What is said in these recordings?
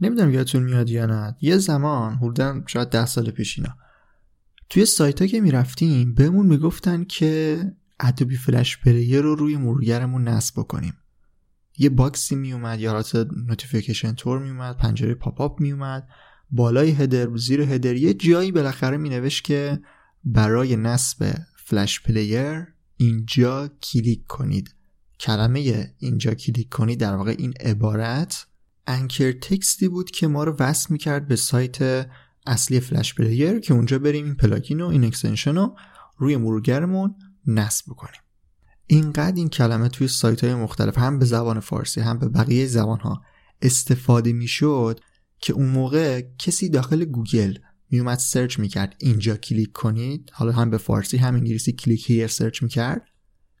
نمی‌دونم یادتون میاد یا نه. یه زمان حدودا شاید ده سال پیش اینا توی سایت ها که می‌رفتیم بهمون می‌گفتن که Adobe Flash Player رو روی مرورگرمون نصب بکنیم. یه باکسی میومد یا حالت notification طور میومد پنجره pop-up میومد بالای header زیر header یه جایی بالاخره مینوشت که برای نصب Flash Player اینجا کلیک کنید. کلمه اینجا کلیک کنید در واقع این عبارت anchor text ی بود که ما رو وصل می‌کرد به سایت اصلی Flash Player که اونجا بریم این plugin و این extension رو روی مرورگرمون نصب کنیم اینقدر این کلمه توی سایت های مختلف هم به زبان فارسی هم به بقیه زبان ها استفاده می‌شد که اون موقع کسی داخل گوگل میومد search می‌کرد. اینجا کلیک کنید. حالا هم به فارسی هم انگلیسی click here search می‌کرد.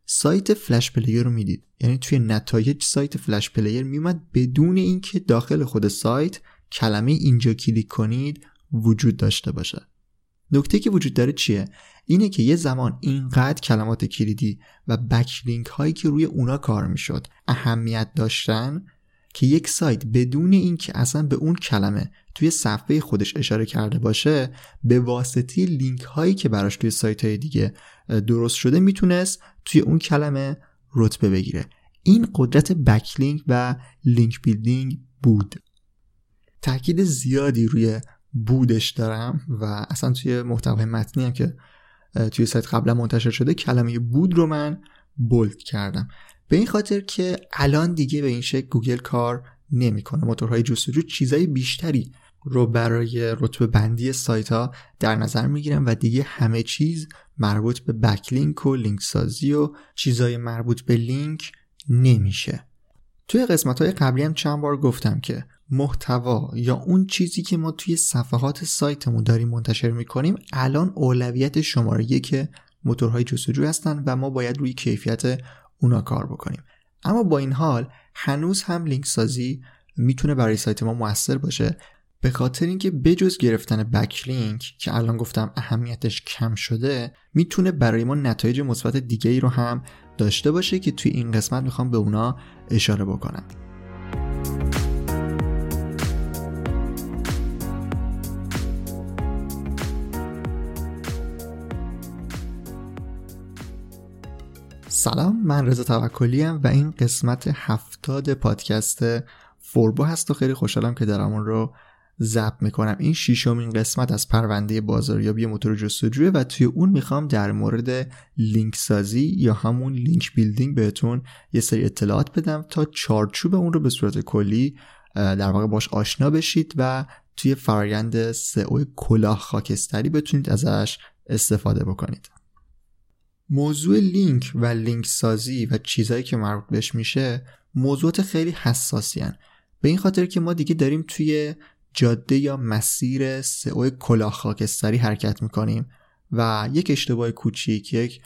سایت Flash Player رو می‌دید. یعنی توی نتایج سایت Flash Player میومد. بدون اینکه داخل خود سایت کلمه اینجا کلیک کنید وجود داشته باشه. نکته که وجود داره چیه؟ اینه که یه زمان اینقدر کلمات کلیدی و backlink هایی که روی اونا کار می‌شد اهمیت داشتن که یک سایت بدون اینکه اصلا به اون کلمه توی صفحه خودش اشاره کرده باشه به واسطه لینک هایی که براش توی سایت های دیگه درست شده می‌تونست توی اون کلمه رتبه بگیره. این قدرت backlink و link building بود. تاکید زیادی روی بودش دارم و اصلا توی محتوای متنی هم که توی سایت قبلا منتشر شده کلمه بود رو من bold کردم. به این خاطر که الان دیگه به این شکل گوگل کار نمی‌کنه. موتورهای جستجو چیزای بیشتری رو برای رتبه بندی سایت ها در نظر می‌گیرن و دیگه همه چیز مربوط به بکلینک و لینک سازی و چیزای مربوط به لینک نمیشه. توی قسمت های قبلی هم چند بار گفتم که محتوا یا اون چیزی که ما توی صفحات سایتمون داریم منتشر می‌کنیم الان اولویت شماره که موتورهای جستجو هستن و ما باید روی کیفیت اونا کار بکنیم. اما با این حال هنوز هم لینک سازی می‌تونه برای سایت ما موثر باشه. به خاطر اینکه بجز گرفتن بکلینک که الان گفتم اهمیتش کم شده می‌تونه برای ما نتایج مثبت دیگه ای رو هم داشته باشه که توی این قسمت می‌خوام به اونا اشاره بکنم. سلام من رضا توکلی و این قسمت هفتاد پادکست فوربو هست و خیلی خوشحالم که دارم اون رو ضبط می‌کنم. این شیشمین قسمت از پرونده بازاریابی موتور جستجوه و توی اون می‌خوام در مورد لینک سازی یا همون link building بهتون یه سری اطلاعات بدم تا چارچوب اون رو به صورت کلی در واقع باش آشنا بشید و توی فرایند سئو کلاه خاکستری بتونید ازش استفاده بکنید. موضوع لینک و لینک سازی و چیزهایی که مربوط بهش میشه موضوعات خیلی حساسی هن. به این خاطر که ما دیگه داریم توی جاده یا مسیر سئو کلاه خاکستری حرکت می‌کنیم و یک اشتباه کوچیک یک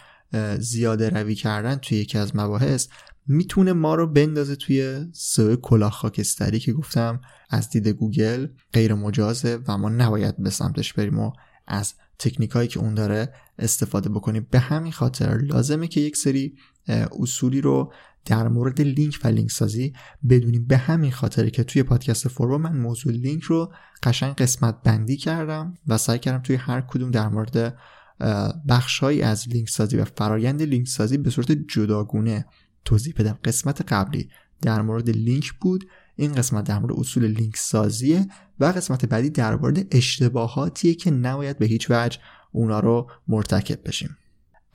زیاده روی کردن توی یکی از مباحث می‌تونه ما رو بندازه توی سوء کلاه خاکستری که گفتم از دید گوگل غیر مجازه و ما نباید به سمتش بریم و از تکنیک هایی که اون داره استفاده بکنیم به همین خاطر لازمه که یک سری اصولی رو در مورد لینک و لینک سازی بدونیم به همین خاطر که توی پادکست فورو من موضوع لینک رو قشنگ قسمت بندی کردم و سعی کردم توی هر کدوم در مورد بخشهایی از لینک سازی و فرایند لینک سازی به صورت جداگونه توضیح بدم. قسمت قبلی در مورد لینک بود. این قسمت در مورد اصول لینک سازیه و قسمت بعدی در مورد اشتباهاتیه که نباید به هیچ وجه اونا رو مرتکب بشیم.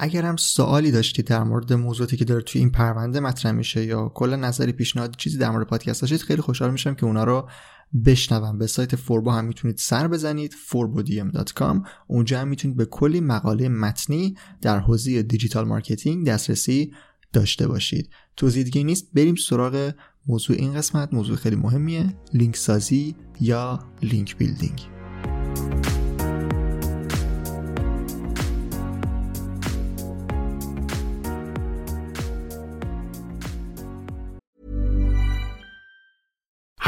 اگر هم سوالی داشتید در مورد موضوعاتی که داره توی این پرونده مطرح میشه یا کلا نظری پیشنهاد چیزی در مورد پادکست داشتید خیلی خوشحال میشم که اونا رو بشنوم. به سایت فوربو هم می‌تونید سر بزنید forbodm.com اونجا هم می‌تونید به کلی مقاله متنی در حوزه digital marketing دسترسی داشته باشید. توضیح دیگه نیست بریم سراغ موضوع این قسمت موضوع خیلی مهمیه لینک سازی یا لینک بیلدینگ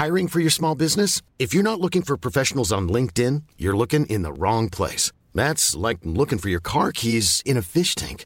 Hiring for your small business? If you're not looking for professionals on LinkedIn, you're looking in the wrong place. That's like looking for your car keys in a fish tank.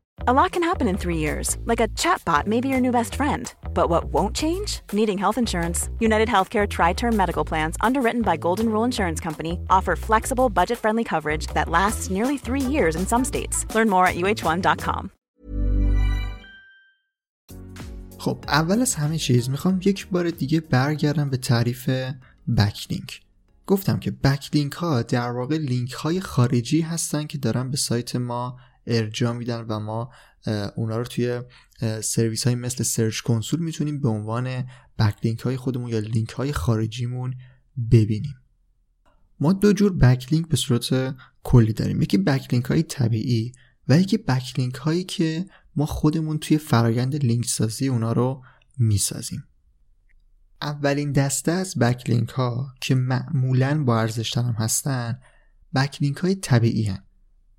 A lot can happen in three years, like a chatbot may be your new best friend. But what won't change? Needing health insurance. United Healthcare Tri Term Medical Plans, underwritten by Golden Rule Insurance Company, offer flexible, budget friendly coverage that lasts nearly three years in some states. Learn more at uh1.com. خب اول از همه چیز میخوام یک بار دیگه برگردم به تعریف بکلینک گفتم که بکلینک ها در واقع لینک های خارجی هستن که دارن به سایت ما ارجاع میدن و ما اونا رو توی سرویس های مثل Search Console می‌تونیم به عنوان backlink های خودمون یا لینک های خارجیمون ببینیم. ما دو جور backlink به صورت کلی داریم. یکی backlink های طبیعی و یکی backlink هایی که ما خودمون توی فرایند لینک سازی اونا رو می‌سازیم. اولین دسته از بکلینک ها که معمولا با ارزش هستن بکلینک های طبیعی هن.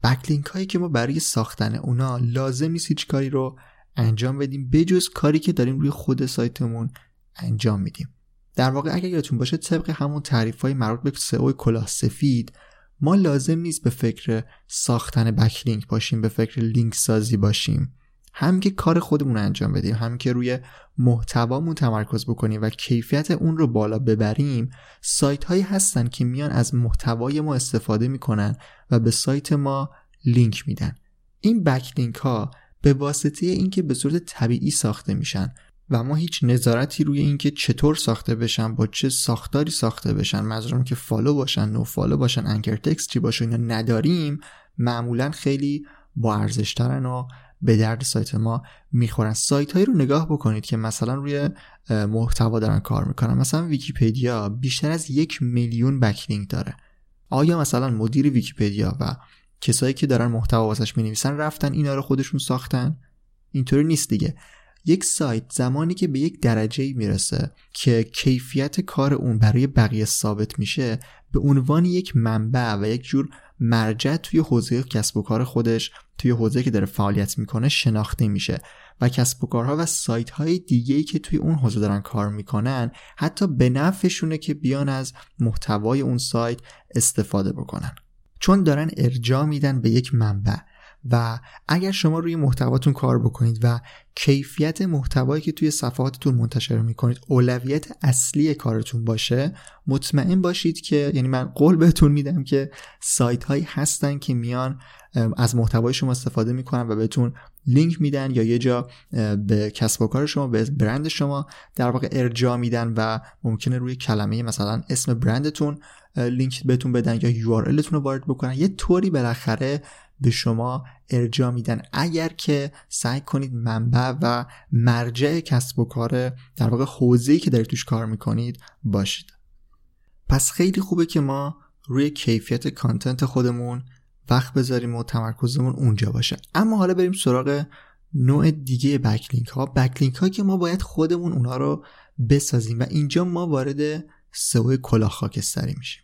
بکلینک هایی که ما برای ساختن اونا لازم نیست هیچ کاری رو انجام بدیم بجز کاری که داریم روی خود سایتمون انجام میدیم. در واقع اگر یادتون باشه طبق همون تعریف های مربوط به سئو کلاه سفید ما لازم نیست به فکر ساختن بکلینک باشیم به فکر لینک سازی باشیم. هم که کار خودمون انجام بدیم هم که روی محتوامون تمرکز بکنیم و کیفیت اون رو بالا ببریم سایت هایی هستن که میان از محتوای ما استفاده می‌کنن و به سایت ما لینک میدن. این backlink ها به واسطه اینکه به صورت طبیعی ساخته میشن و ما هیچ نظارتی روی اینکه چطور ساخته بشن با چه ساختاری ساخته بشن منظورم که follow باشن no follow باشن anchor text چی باشه اینا نداریم معمولا خیلی با ارزش و به درد سایت ما می‌خورن. سایت هایی رو نگاه بکنید که مثلا روی محتوا دارن کار می‌کنن. مثلا ویکیپدیا بیشتر از یک میلیون backlink داره. آیا مثلا مدیر ویکیپدیا و کسایی که دارن محتوا واسش می‌نویسن رفتن اینا رو خودشون ساختن؟ اینطوری نیست دیگه. یک سایت زمانی که به یک درجه می‌رسه که کیفیت کار اون برای بقیه ثابت میشه به عنوان یک منبع و یک جور مرجع توی حوزه کسب و کار خودش توی حوزه که داره فعالیت می‌کنه شناخته میشه. و کسب و کارها و سایت های دیگه که توی اون حوزه دارن کار می‌کنن حتی به نفعشونه که بیان از محتوای اون سایت استفاده بکنن. چون دارن ارجاع میدن به یک منبع. و اگر شما روی محتواتون کار بکنید و کیفیت محتوایی که توی صفحاتتون منتشر می‌کنید اولویت اصلی کارتون باشه مطمئن باشید که یعنی من قول بهتون میدم که سایت هایی هستن که میان از محتوای شما استفاده می‌کنن و بهتون لینک میدن یا یه جا به کسب و کار شما به برند شما در واقع ارجاع میدن و ممکنه روی کلمه مثلا اسم برندتون لینک بهتون بدن یا یو رو وارد بکنن. یه طوری بالاخره به شما ارجاع میدن. اگر که سعی کنید منبع و مرجع کسب و کار در واقع حوزه‌ای که دارید توش کار می‌کنید باشید. پس خیلی خوبه که ما روی کیفیت content خودمون وقت بذاریم و تمرکزمون اونجا باشه. اما حالا بریم سراغ نوع دیگه backlink ها. backlink ها که ما باید خودمون اونا رو بسازیم و اینجا ما وارد سئو کلاه خاکستری میشیم.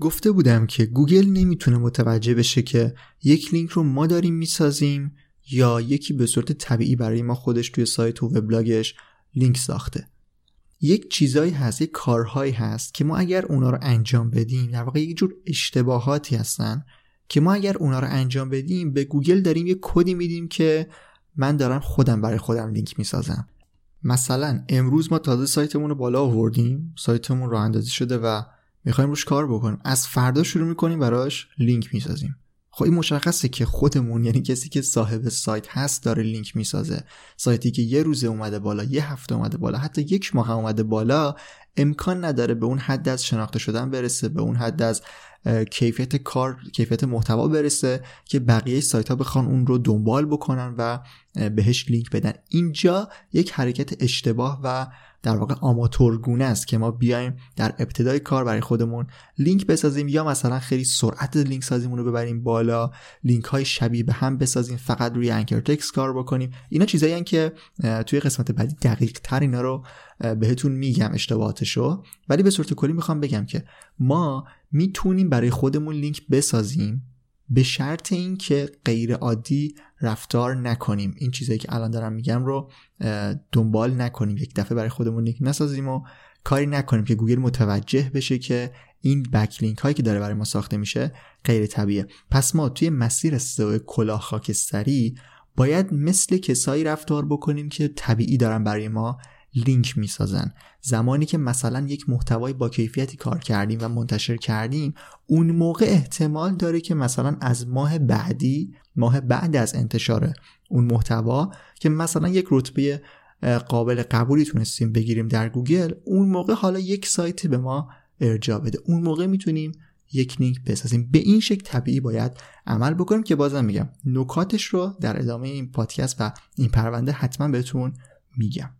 گفته بودم که گوگل نمی‌تونه متوجه بشه که یک لینک رو ما داریم می‌سازیم یا یکی به صورت طبیعی برای ما خودش توی سایت و وبلاگش لینک ساخته. یک چیزایی هست یک کارهایی هست که ما اگر اونا رو انجام بدیم در واقع یک جور اشتباهاتی هستن که ما اگر اونا رو انجام بدیم به گوگل داریم یک کدی میدیم که من دارم خودم برای خودم لینک می‌سازم. مثلا امروز ما تازه سایتمون رو بالا آوردیم. سایتمون راه اندازی شده و می‌خوایم روش کار بکنیم. از فردا شروع می‌کنیم براش لینک می‌سازیم. خب این مشخصه که خودمون یعنی کسی که صاحب سایت هست داره لینک می‌سازه. سایتی که یه روزه اومده بالا یه هفته اومده بالا حتی یک ماه اومده بالا امکان نداره به اون حد از شناخته شدن برسه به اون حد از کیفیت کار کیفیت محتوا برسه که بقیه سایت ها بخوان اون رو دنبال بکنن و بهش لینک بدن. اینجا یک حرکت اشتباه و در واقع آماتورگونه است که ما بیایم در ابتدای کار برای خودمون لینک بسازیم یا مثلا خیلی سرعت لینک سازیمون رو ببریم بالا لینک های شبیه به هم بسازیم فقط روی anchor text کار بکنیم. اینا چیزایی که توی قسمت بعدی دقیق تر اینا رو بهتون میگم اشتباهاتشو. ولی به صورت کلی می‌خوام بگم که ما می‌تونیم برای خودمون لینک بسازیم. به شرط اینکه غیر عادی رفتار نکنیم. این چیزایی که الان دارم میگم رو دنبال نکنیم. یک دفعه برای خودمون لینک نسازیم و کاری نکنیم که گوگل متوجه بشه که این backlink هایی که داره برای ما ساخته میشه غیر طبیعیه پس ما توی مسیر سئو کلاه خاکستری باید مثل کسایی رفتار بکنیم که طبیعی دارن برای ما لینک می‌سازن. زمانی که مثلا یک محتوای با کیفیتی کار کردیم و منتشر کردیم اون موقع احتمال داره که مثلا از ماه بعدی ماه بعد از انتشار اون محتوا که مثلا یک رتبه قابل قبولی تونستیم بگیریم در گوگل اون موقع حالا یک سایت به ما ارجاع بده. اون موقع می‌تونیم یک لینک بسازیم. به این شکل طبیعی باید عمل بکنیم که بازم میگم نکاتش رو در ادامه این پادکست و این پرونده حتما بهتون میگم.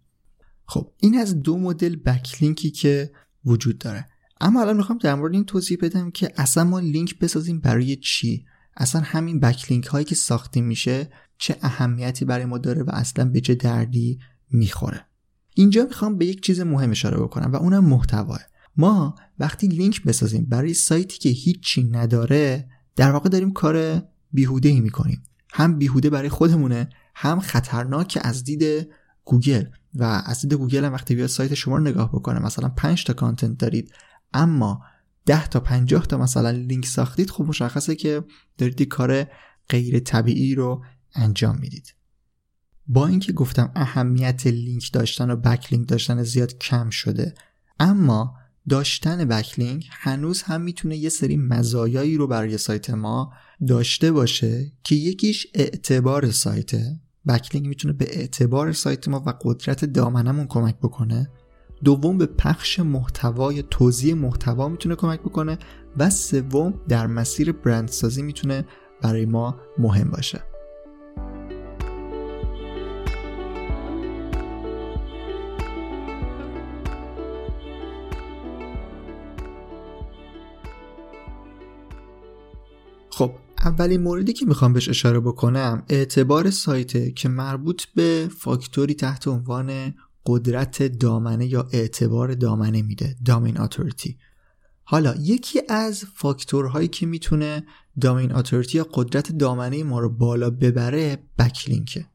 خب این از دو مدل بکلینکی که وجود داره. اما الان می‌خوام در مورد این توضیح بدم که اصلا ما لینک بسازیم برای چی؟ اصلا همین بکلینک هایی که ساخته میشه چه اهمیتی برای ما داره و اصلا به چه دردی می‌خوره؟ اینجا می‌خوام به یک چیز مهم اشاره بکنم و اونم محتواه. ما وقتی لینک بسازیم برای سایتی که هیچی نداره در واقع داریم کار بیهوده ای می‌کنیم. هم بیهوده برای خودمونه هم خطرناک از دید گوگل. و از دید گوگل هم وقتی بیاد سایت شما رو نگاه بکنه مثلا 5 تا content دارید اما 10 تا 50 تا مثلا لینک ساختید خب مشخصه که دارید کار غیر طبیعی رو انجام می‌دید. با اینکه گفتم اهمیت لینک داشتن و بکلینک داشتن زیاد کم شده اما داشتن بکلینک هنوز هم می‌تونه یه سری مزایایی رو برای سایت ما داشته باشه که یکیش اعتبار سایته. بکلینک می‌تونه به اعتبار سایت ما و قدرت دامنمون کمک بکنه. دوم به پخش محتوا یا توضیح محتوا می‌تونه کمک بکنه. و سوم در مسیر برندسازی می‌تونه برای ما مهم باشه. اولین موردی که می‌خوام بهش اشاره بکنم اعتبار سایته که مربوط به فاکتوری تحت عنوان قدرت دامنه یا اعتبار دامنه میده دامین اتوریتی حالا یکی از فاکتورهایی که می‌تونه دامین اتوریتی یا قدرت دامنه ما رو بالا ببره بکلینکه.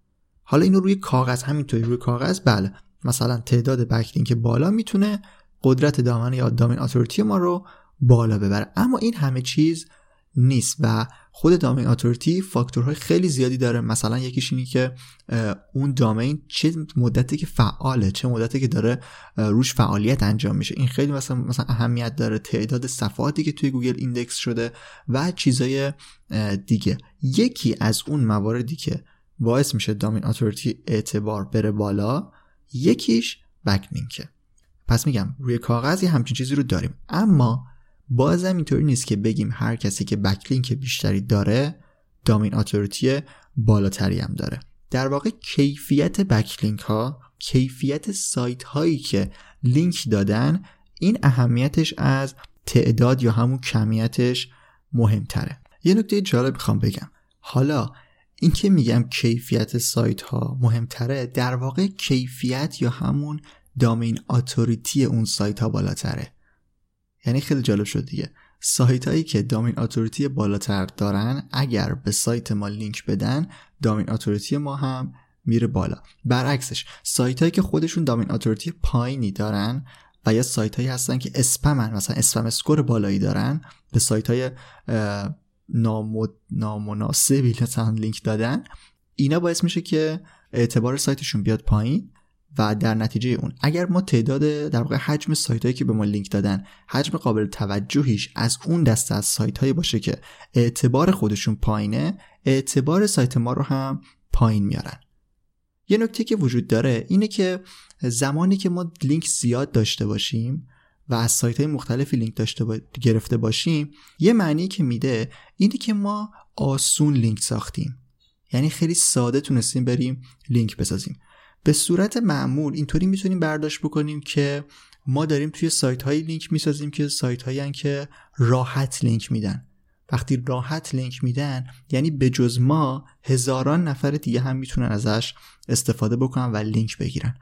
حالا اینو روی کاغذ همینطوری روی کاغذ بله. مثلا تعداد بکلینک بالا می‌تونه قدرت دامنه یا دامین اتوریتی ما رو بالا ببره. اما این همه چیز نیست و خود دامین اتوریتی فاکتورهای خیلی زیادی داره. مثلا یکیش اینی که اون دامین چه مدتی که فعاله چه مدتی که داره روش فعالیت انجام میشه. این خیلی مثلا مثلا اهمیت داره تعداد صفحاتی که توی گوگل index شده و چیزای دیگه. یکی از اون مواردی که باعث میشه domain authority اعتبار بره بالا یکیش backlink ه پس میگم روی کاغذی همچین چیزی رو داریم. اما بازم اینطوری نیست که بگیم هر کسی که backlink بیشتری داره domain authority بالاتری هم داره. در واقع کیفیت backlink ها کیفیت سایت هایی که لینک دادن این اهمیتش از تعداد یا همون کمیتش مهمتره. یه نکته جالب می‌خوام بگم. حالا این که میگم کیفیت سایت ها مهمتره در واقع کیفیت یا همون domain authority اون سایت ها بالاتره. یعنی خیلی جالب شد دیگه. سایت هایی که domain authority بالاتر دارن اگر به سایت ما لینک بدن domain authority ما هم میره بالا. برعکسش سایت هایی که خودشون domain authority پایینی دارن و یا سایت هایی هستن که اسپمن مثلا spam score بالایی دارن به سایت های نامناسبی مثلا لینک دادن اینا باعث میشه که اعتبار سایتشون بیاد پایین. و در نتیجه اون. اگر ما تعداد در واقع حجم سایت هایی که به ما لینک دادن حجم قابل توجهیش از اون دسته از سایت هایی باشه که اعتبار خودشون پایینه اعتبار سایت ما رو هم پایین میارن. یه نکته که وجود داره اینه که زمانی که ما لینک زیاد داشته باشیم و از سایت های مختلفی لینک داشته با... گرفته باشیم یه معنی که میده اینه که ما آسون لینک ساختیم. یعنی خیلی ساده تونستیم بریم لینک بسازیم. به صورت معمول اینطوری می‌تونیم برداشت بکنیم که ما داریم توی سایت های لینک می‌سازیم که سایت هایی که راحت لینک میدن. وقتی راحت لینک میدن یعنی به جز ما هزاران نفر دیگه هم می‌تونن ازش استفاده بکنن و لینک بگیرن.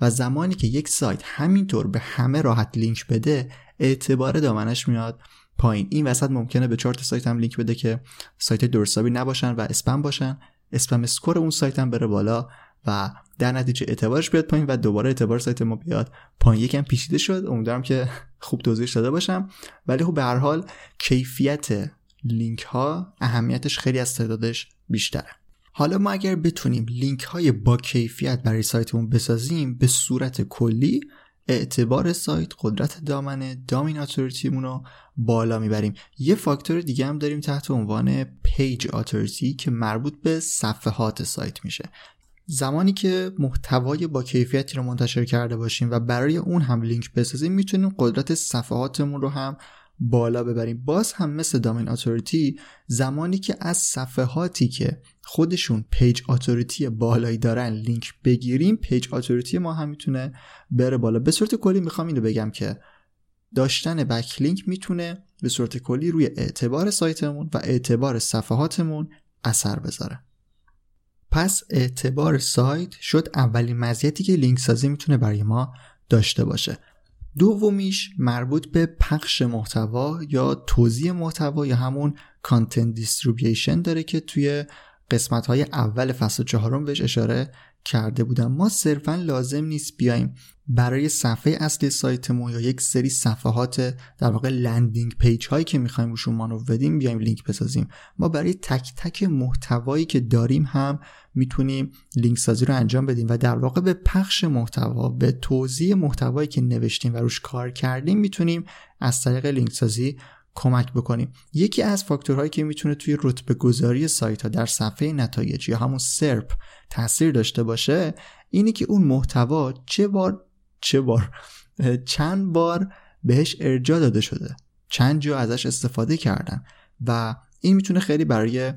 و زمانی که یک سایت همینطور به همه راحت لینک بده اعتبار دامنش میاد پایین. این وسط ممکنه به چهار تا سایت هم لینک بده که سایت درست حسابی نباشن و اسپم باشن. spam score اون سایت هم بره بالا و در نتیجه اعتبارش بیاد پایین و دوباره اعتبار سایت ما بیاد پایین. یکم پیچیده شد. امیدوارم که خوب توضیحش داده باشم. ولی خب به هر حال کیفیت لینک ها اهمیتش خیلی از تعدادش بیشتره. حالا ما اگر بتونیم لینک های با کیفیت برای سایتمون بسازیم به صورت کلی اعتبار سایت قدرت دامنه domain authority مون رو بالا می‌بریم. یه فاکتور دیگه هم داریم تحت عنوان page authority که مربوط به صفحات سایت میشه. زمانی که محتوای با کیفیتی رو منتشر کرده باشیم و برای اون هم لینک بسازیم می‌تونیم قدرت صفحاتمون رو هم بالا ببریم. باز هم مثل domain authority زمانی که از صفحاتی که خودشون page authority بالایی دارن لینک بگیریم page authority ما هم می‌تونه بره بالا. به صورت کلی می‌خوام اینو بگم که داشتن backlink می‌تونه به صورت کلی روی اعتبار سایتمون و اعتبار صفحاتمون اثر بذاره. پس اعتبار سایت شد اولین مزیتی که لینک سازی می‌تونه برای ما داشته باشه. دومیش مربوط به پخش محتوا یا توزیع محتوا یا همون content distribution داره که توی قسمت های اول فصل چهارم بهش اشاره کرده بودم. ما صرفا لازم نیست بیایم برای صفحه اصلی سایتمون یا یک سری صفحات در واقع landing page هایی که می‌خوایم روشون مانور بدیم بیایم لینک بسازیم. ما برای تک تک محتوایی که داریم هم می‌تونیم لینک سازی رو انجام بدیم و در واقع به پخش محتوا به توضیح محتوایی که نوشتیم و روش کار کردیم می‌تونیم از طریق لینک سازی کمک بکنیم. یکی از فاکتورهایی که می‌تونه توی رتبه گذاری سایت ها در صفحه نتایج یا همون سرپ تاثیر داشته باشه اینه که اون محتوا چه بار چه بار چند بار بهش ارجاع داده شده. چند جا ازش استفاده کردن و این می‌تونه خیلی برای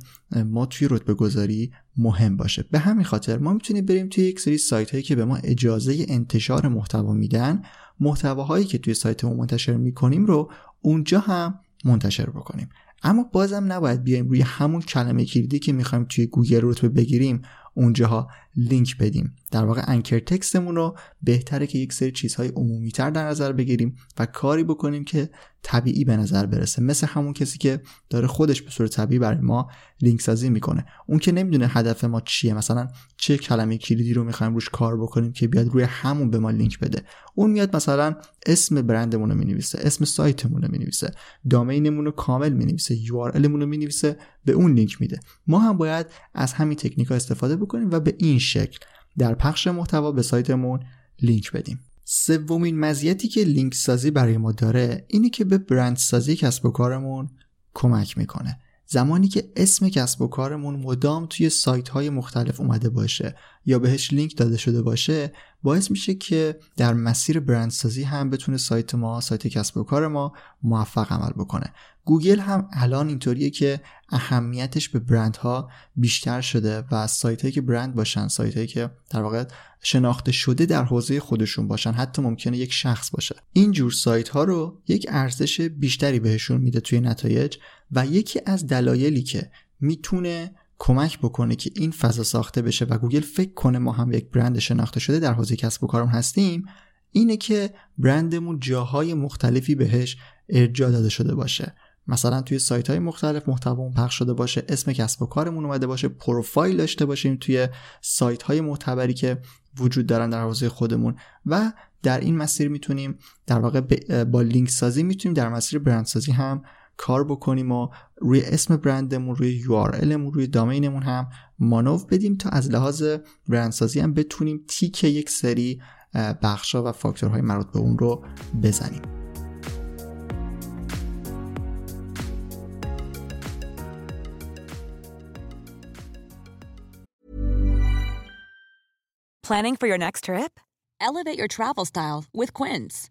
ما توی رتبه گذاری مهم باشه. به همین خاطر ما می‌تونیم بریم توی یک سری سایت هایی که به ما اجازه انتشار محتوا میدن محتواهایی که توی سایتمون منتشر می‌کنیم رو اونجا هم منتشر بکنیم. اما بازم نباید بیایم روی همون کلمه کلیدی که می‌خوایم توی گوگل رتبه بگیریم. اونجاها لینک بدیم. در واقع انکر تکستمون رو بهتره که یک سری چیزهای عمومی تر در نظر بگیریم و کاری بکنیم که طبیعی به نظر برسه. مثل همون کسی که داره خودش به صورت طبیعی برای ما لینک سازی می‌کنه. اون که نمی‌دونه هدف ما چیه. مثلا چه کلمه کلیدی رو می‌خوایم روش کار بکنیم که بیاد روی همون به ما لینک بده. اون میاد مثلا اسم برندمون رو می‌نویسه اسم سایتمون رو می‌نویسه دامینمون رو کامل می‌نویسه یو آر رو می‌نویسه به اون لینک میده. ما هم باید از همین تکنیک ها استفاده بکنیم و به این شکل در پخش محتوا به سایتمون لینک بدیم. سومین مزیتی که لینک سازی برای ما داره اینه که به برند سازی کسب و کارمون کمک می‌کنه. زمانی که اسم کسب و کارمون مدام توی سایت های مختلف اومده باشه یا بهش لینک داده شده باشه باعث میشه که در مسیر برندسازی هم بتونه سایت ما سایت کسب و کار ما موفق عمل بکنه. گوگل هم الان اینطوریه که اهمیتش به برندها بیشتر شده و سایت هایی که برند باشن سایت هایی که در واقع شناخته شده در حوزه خودشون باشن حتی ممکنه یک شخص باشه. این جور سایت ها رو یک ارزش بیشتری بهشون میده توی نتایج و یکی از دلایلی که می‌تونه کمک بکنه که این فضا ساخته بشه و گوگل فکر کنه ما هم یک برند شناخته شده در حوزه کسب و کارم هستیم اینه که برندمون جاهای مختلفی بهش ارجاع داده شده باشه. مثلا توی سایت های مختلف محتوامون پخش شده باشه اسم کسب و کارمون اومده باشه پروفایل داشته باشیم توی سایت های معتبری که وجود دارن در حوزه خودمون و در این مسیر می‌تونیم در واقع با لینک سازی می‌تونیم در مسیر برندسازی هم کار بکنیم و روی اسم برندمون روی URLمون روی دامینمون هم مانو بدیم تا از لحاظ برندسازی هم بتونیم تیک یک سری بخشا و فاکتورهای مربوط به اون رو بزنیم Planning for your next trip? Elevate your travel style with Quince.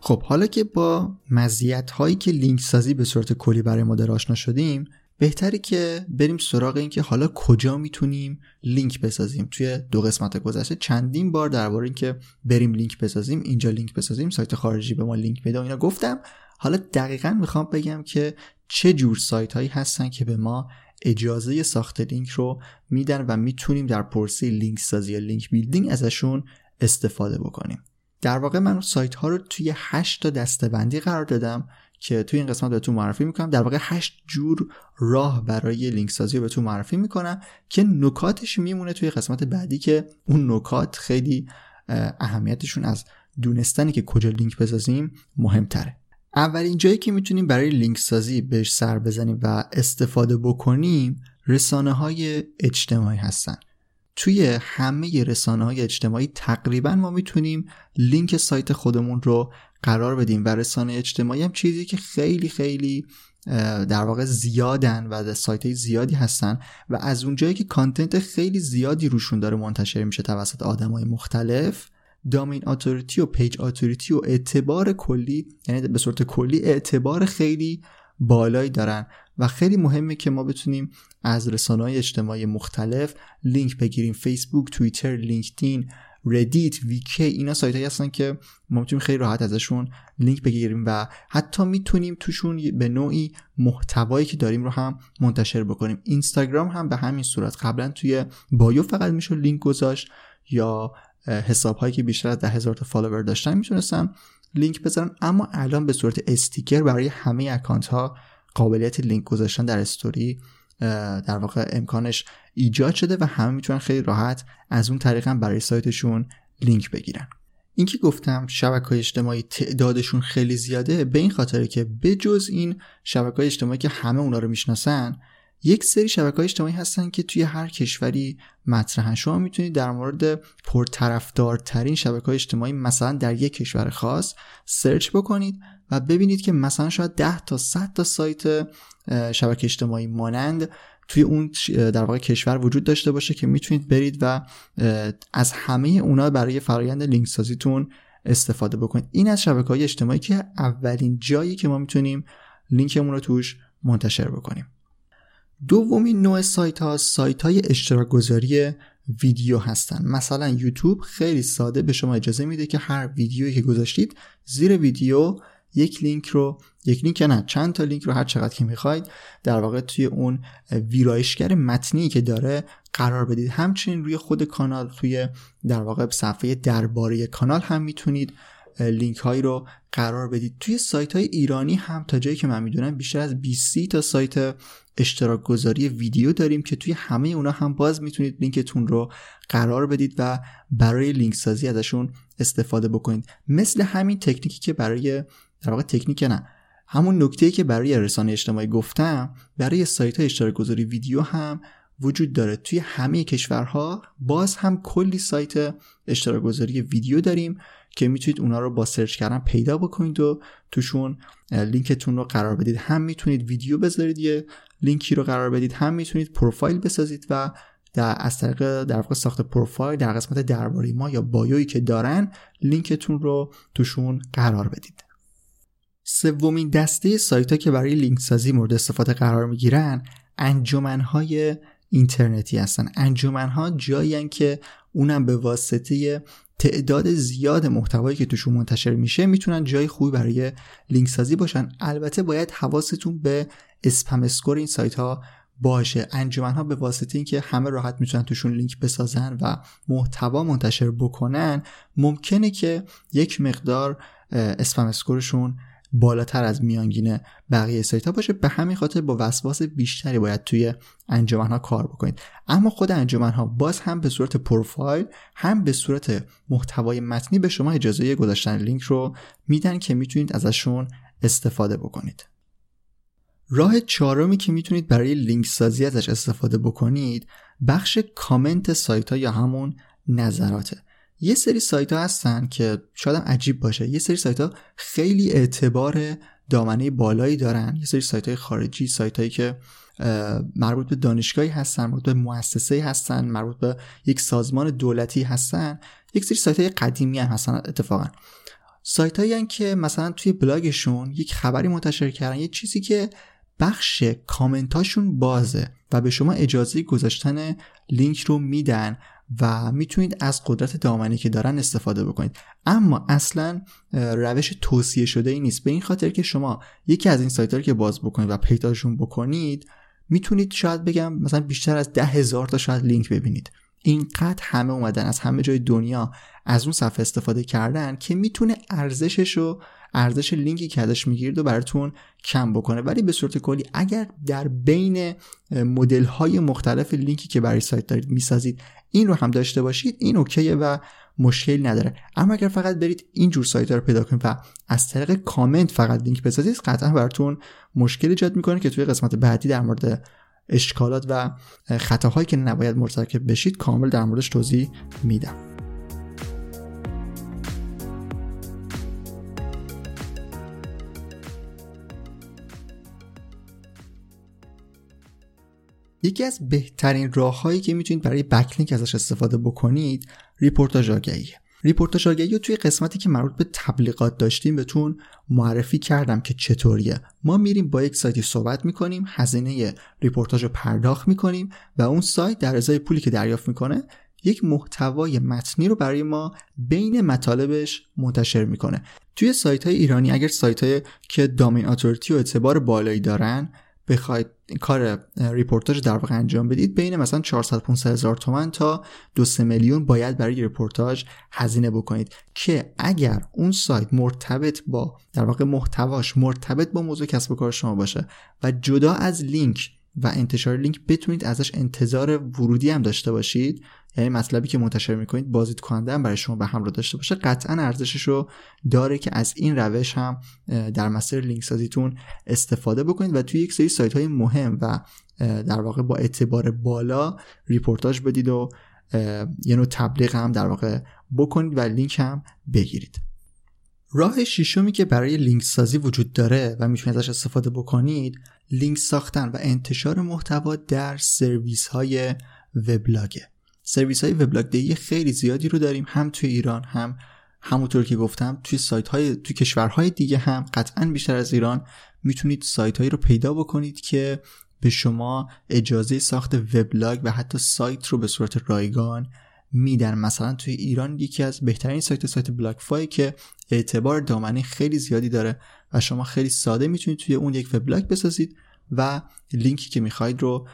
خب حالا که با مزیت هایی که لینک سازی به صورت کلی برای ما آشنا شدیم بهتره که بریم سراغ این که حالا کجا می‌تونیم لینک بسازیم. توی دو قسمت گذشته چندین بار درباره اینکه بریم لینک بسازیم اینجا لینک بسازیم سایت خارجی به ما لینک بده اینا گفتم. حالا دقیقا می‌خوام بگم که چه جور سایت هایی هستن که به ما اجازه ساخت لینک رو میدن و می‌تونیم در پروسه لینک سازی یا link building ازشون استفاده بکنیم. در واقع من سایت ها رو توی 8 تا دسته‌بندی قرار دادم که توی این قسمت بهتون معرفی می‌کنم. در واقع 8 جور راه برای لینک سازی رو بهتون معرفی می‌کنم که نکاتش میمونه توی قسمت بعدی که اون نکات خیلی اهمیتشون از دونستنی که کجا لینک بسازیم مهمتره. اولین جایی که می‌تونیم برای لینک سازی بهش سر بزنیم و استفاده بکنیم رسانه های اجتماعی هستن. توی همه رسانه های اجتماعی تقریبا ما می‌تونیم لینک سایت خودمون رو قرار بدیم و رسانه اجتماعی هم چیزی که خیلی خیلی در واقع زیادن و سایت های زیادی هستن و از اونجایی که content خیلی زیادی روشون داره منتشر میشه توسط آدم های مختلف domain authority و page authority و اعتبار کلی یعنی به صورت کلی اعتبار خیلی بالایی دارن. و خیلی مهمه که ما بتونیم از رسانه های اجتماعی مختلف لینک بگیریم. فیسبوک، توییتر، لینکدین، ردیت، ویکی اینا سایت هایی هستن که ما می‌تونیم خیلی راحت ازشون لینک بگیریم و حتی می‌تونیم توشون به نوعی محتوایی که داریم رو هم منتشر بکنیم. اینستاگرام هم به همین صورت. قبلا توی bio فقط میشه لینک گذاشت یا حساب هایی که بیشتر از ده هزار تا follower داشتن می‌تونستن لینک بذارن اما الان به صورت استیکر برای همه اکانت ها قابلیت لینک گذاشتن در استوری در واقع امکانش ایجاد شده و همه می‌تونن خیلی راحت از اون طریق هم برای سایتشون لینک بگیرن. اینکه گفتم شبکه های اجتماعی تعدادشون خیلی زیاده به این خاطره که بجز این شبکه های اجتماعی که همه اونا رو می‌شناسن یک سری شبکه های اجتماعی هستن که توی هر کشوری مطرحن. شما می‌تونید در مورد پرطرفدارترین شبکه های اجتماعی مثلا در یک کشور خاص سرچ بکنید و ببینید که مثلا شاید 10 تا 100 تا سایت شبکه اجتماعی مانند توی اون در واقع کشور وجود داشته باشه که می‌تونید برید و از همه اونا برای فرایند لینک سازیتون استفاده بکنید. این از شبکه های اجتماعی که اولین جایی که ما می‌تونیم لینکمون رو توش منتشر بکنیم. دومین نوع سایت ها سایت های اشتراک گذاری ویدیو هستن. مثلا یوتیوب خیلی ساده به شما اجازه میده که هر ویدیویی که گذاشتید زیر ویدیو یک لینک رو یک لینک نه چند تا لینک رو هر چقدر که می‌خواید در واقع توی اون ویرایشگر متنی که داره قرار بدید. همچنین روی خود کانال توی در واقع صفحه درباره کانال هم می‌تونید لینک هایی رو قرار بدید. توی سایت های ایرانی هم تا جایی که من می‌دونم بیشتر از 20 تا سایت اشتراک گذاری ویدیو داریم که توی همه اونا هم باز می‌تونید لینکتون رو قرار بدید و برای لینک سازی ازشون استفاده بکنید. مثل همین تکنیکی که برای در واقع تکنیک نه. همون نکته که برای رسانه اجتماعی گفتم برای سایت های اشتراک گذاری ویدیو هم وجود داره. توی همه کشورها باز هم کلی سایت اشتراک گذاری ویدیو داریم که می‌تونید اونا رو با سرچ کردن پیدا بکنید و توشون لینکتون رو قرار بدید. هم می‌تونید ویدیو بذارید یه لینکی رو قرار بدید. هم می‌تونید پروفایل بسازید و در از طریق در واقع ساخت پروفایل در قسمت درباره ما یا bio یی که دارن لینکتون رو توشون قرار بدید. سومین دسته سایت ها که برای لینک سازی مورد استفاده قرار می‌گیرن انجمنهای اینترنتی هستن. انجمنها جایی که اونم به واسطه تعداد زیاد محتوایی که توشون منتشر میشه می‌تونن جای خوبی برای لینک سازی باشن. البته باید حواستون به spam score این سایت ها باشه. انجمن ها به واسطه اینکه همه راحت می‌تونن توشون لینک بسازن و محتوا منتشر بکنن ممکنه که یک مقدار اسپم اسکورشون بالاتر از میانگین بقیه سایت ها باشه. به همین خاطر با وسواس بیشتری باید توی انجمن ها کار بکنید. اما خود انجمن ها باز هم به صورت پروفایل هم به صورت محتوای متنی به شما اجازه گذاشتن لینک رو میدن که می‌تونید ازشون استفاده بکنید. راه چهارمی که می‌تونید برای لینک سازی ازش استفاده بکنید بخش کامنت سایت ها یا همون نظراته. یه سری سایت ها هستن که شاید عجیب باشه. یه سری سایت ها خیلی اعتبار دامنه بالایی دارن. یه سری سایت های خارجی سایت هایی که مربوط به دانشگاهی هستن مربوط به مؤسسه هستن مربوط به یک سازمان دولتی هستن. یک سری سایت های قدیمی هم هستن اتفاقا. سایت هایی که مثلا توی بلاگشون یک خبری منتشر کردن یه چیزی که بخش کامنتاشون بازه و به شما اجازه گذاشتن لینک رو میدن و می‌تونید از قدرت دامنی که دارن استفاده بکنید. اما اصلا روش توصیه شده ای نیست. به این خاطر که شما یکی از این سایت رو که باز بکنید و پیداشون بکنید می‌تونید شاید بگم مثلا بیشتر از ده هزار تا شاید لینک ببینید. اینقدر همه اومدن از همه جای دنیا از اون صفحه استفاده کردن که می‌تونه ارزشش رو ارزش لینکی که ازش می‌گیرید و براتون کم بکنه. ولی به صورت کلی اگر در بین مدل های مختلف لینکی که برای سایت دارید می‌سازید این رو هم داشته باشید این اوکیه و مشکل نداره. اما اگر فقط برید این جور سایت رو پیدا کنید و از طریق کامنت فقط لینک بسازید قطعا براتون مشکل ایجاد می‌کنه که توی قسمت بعدی در مورد اشکالات و خطاهایی که نباید مرتکب بشید کامل در موردش توضیح میدم. یکی از بهترین راههایی که می‌تونید برای backlink ازش استفاده بکنید ریپورتاژ آگهیه ریپورتاژ آگهی توی قسمتی که مربوط به تبلیغات داشتیم بهتون معرفی کردم که چطوریه. ما میریم با یک سایتی صحبت می‌کنیم هزینه ریپورتاژ رو پرداخت می‌کنیم و اون سایت در ازای پولی که دریافت می‌کنه یک محتوای متنی رو برای ما بین مطالبش منتشر می‌کنه. توی سایت های ایرانی اگر سایت های که domain authority و اعتبار بالایی دارن بخواید کار ریپورتاژ در واقع انجام بدید بین مثلا 400 500 هزار تومن تا 2 میلیون باید برای ریپورتاژ هزینه بکنید. که اگر اون سایت مرتبط با در واقع محتواش مرتبط با موضوع کسب و کار شما باشه و جدا از لینک و انتشار لینک بتونید ازش انتظار ورودی هم داشته باشید یعنی مطلبی که منتشر می‌کنید بازدید کننده هم برای شما به همراه داشته باشه. قطعا ارزشش رو داره که از این روش هم در مسیر لینک سازیتون استفاده بکنید و توی یک سری سایت های مهم و در واقع با اعتبار بالا ریپورتاژ بدید و یه نوع تبلیغ هم در واقع بکنید و لینک هم بگیرید. راه شیشمی که برای لینک سازی وجود داره و می‌تونید ازش استفاده بکنید لینک ساختن و انتشار محتوا در سرویس های وبلاگه. سرویس های وبلاگ خیلی زیادی رو داریم هم توی ایران هم همونطور که گفتم توی سایت های توی کشورهای دیگه هم قطعا بیشتر از ایران می‌تونید سایت هایی رو پیدا بکنید که به شما اجازه ساخت وبلاگ و حتی سایت رو به صورت رایگان میدن. مثلا توی ایران یکی از بهترین سایت سایت بلاکفای که اعتبار دامنه خیلی زیادی داره و شما خیلی ساده می‌تونید توی اون یک وبلاگ بسازید و لینکی که می‌خواید رو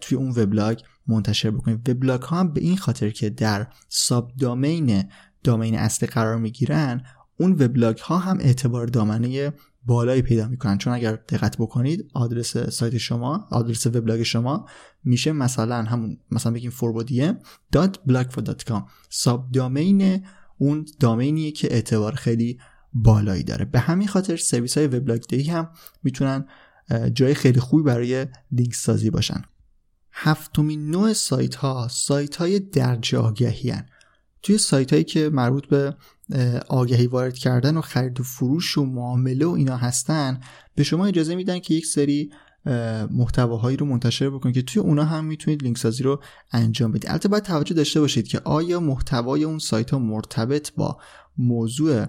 توی اون وبلاگ منتشر بکنید وبلاگ ها هم به این خاطر که در ساب دامین دامین اصلی قرار می‌گیرن اون وبلاگ ها هم اعتبار دامنه بالایی پیدا می‌کنن. چون اگر دقت بکنید آدرس سایت شما آدرس وبلاگ شما میشه مثلا همون مثلا بگیم forbodiem.blogspot.com ساب دامین اون دامینیه که اعتبار خیلی بالایی داره. به همین خاطر سرویس های وبلاگ دهی هم می‌تونن جای خیلی خوبی برای لینک سازی باشن. هفتمین نوع سایت ها سایت های درج آگهی هن. توی سایت هایی که مربوط به آگهی وارد کردن و خرید و فروش و معامله و اینا هستن به شما اجازه میدن که یک سری محتواهایی رو منتشر بکنید که توی اونا هم می‌تونید لینک سازی رو انجام بدید البته باید توجه داشته باشید که آیا محتوای اون سایت ها مرتبط با موضوع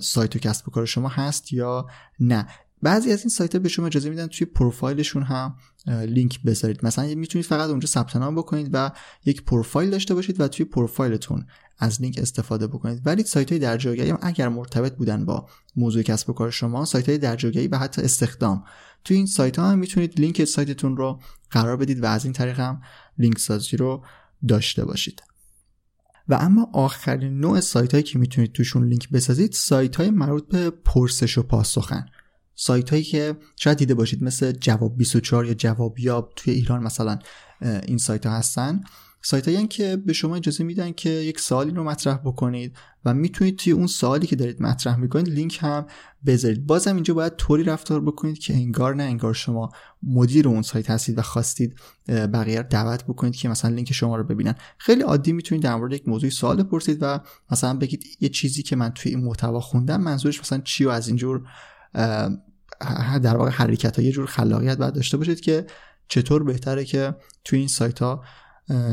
سایت و کسب و کار شما هست یا نه بعضی از این سایت ها به شما اجازه میدن توی پروفایلشون هم لینک بذارید. مثلا می‌تونید فقط اونجا ثبت نام بکنید و یک پروفایل داشته باشید و توی پروفایلتون از لینک استفاده بکنید. ولی سایت های هم اگر مرتبط بودن با موضوع کسب و کار شما سایت های و حتی استخدام. توی این سایت ها هم می‌تونید لینک سایتتون رو قرار بدید و از این طریق هم لینک سازی رو داشته باشید. و اما آخرین نوع سایت هایی که می‌تونید توشون لینک بسازید سایت های مربوط به پرسش و پاسخن سایت هایی که شاید دیده باشید مثل جواب 24 یا جوابیاب توی ایران مثلا این سایت ها هستن. سایت هایی که به شما اجازه میدن که یک سوالی رو مطرح بکنید و می‌تونید توی اون سوالی که دارید مطرح می‌کنید لینک هم بذارید. بازم اینجا باید طوری رفتار بکنید که انگار نه انگار شما مدیر اون سایت هستید و خواستید بقیه رو دعوت بکنید که مثلا لینک شما رو ببینن. خیلی عادی می‌تونید در مورد یک موضوعی سوال بپرسید و مثلا بگید یه چیزی که من توی این محتوا خوندم منظورش مثلا چی و از اینجور در واقع حرکت یه جور خلاقیت باید داشته باشید که چطور بهتره که توی این سایت ها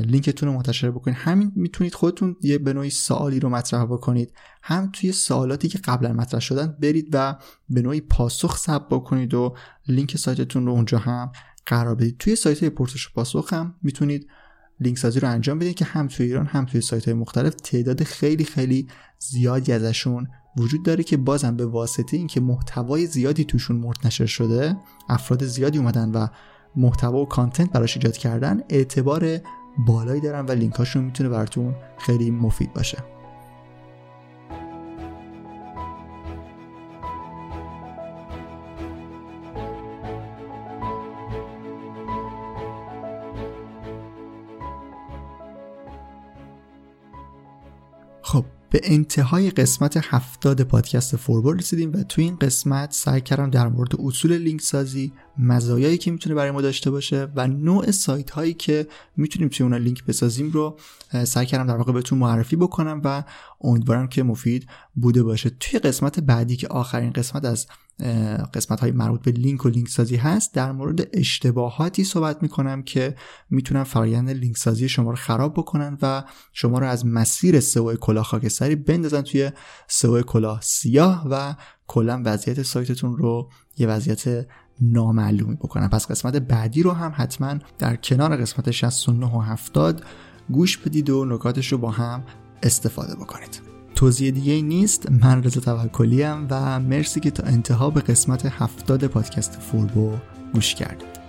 لینکتون رو منتشر بکنید. همین می‌تونید خودتون یه به نوعی سوالی رو مطرح بکنید. هم توی سوالاتی که قبلا مطرح شدن برید و به نوعی پاسخ ثبت بکنید و لینک سایتتون رو اونجا هم قرار بدید. توی سایت های پرسش پاسخ هم می‌تونید لینک سازی رو انجام بدید که هم توی ایران هم توی سایت های مختلف تعداد خیلی خیلی زیادی ازشون وجود داره که بازم به واسطه اینکه محتوای زیادی توشون منتشر شده افراد زیادی اومدن و محتوا و content براش ایجاد کردن اعتبار بالایی دارن و لینکاشون می‌تونه براتون خیلی مفید باشه. به انتهای قسمت هفتاد پادکست فوربور رسیدیم و توی این قسمت سعی کردم در مورد اصول لینک سازی مزایایی که می‌تونه برای ما داشته باشه و نوع سایت هایی که می‌تونیم توی اون لینک بسازیم رو سعی کردم در واقع بهتون معرفی بکنم و امیدوارم که مفید بوده باشه. توی قسمت بعدی که آخرین قسمت از قسمت های مربوط به لینک و لینک سازی هست. در مورد اشتباهاتی صحبت می‌کنم که می‌تونن فرایند لینک سازی شما رو خراب بکنن و شما رو از مسیر سئو کلاه خاکستری بندازن توی سئو کلاه سیاه و کلا وضعیت سایتتون رو یه وضعیت نامعلومی بکنن. پس قسمت بعدی رو هم حتما در کنار قسمت 69 و 70 گوش بدید و نکاتش رو با هم استفاده بکنید. توضیح دیگه نیست. من رضا توکلی و مرسی که تا انتها به قسمت هفتاد پادکست فوربو گوش کردید.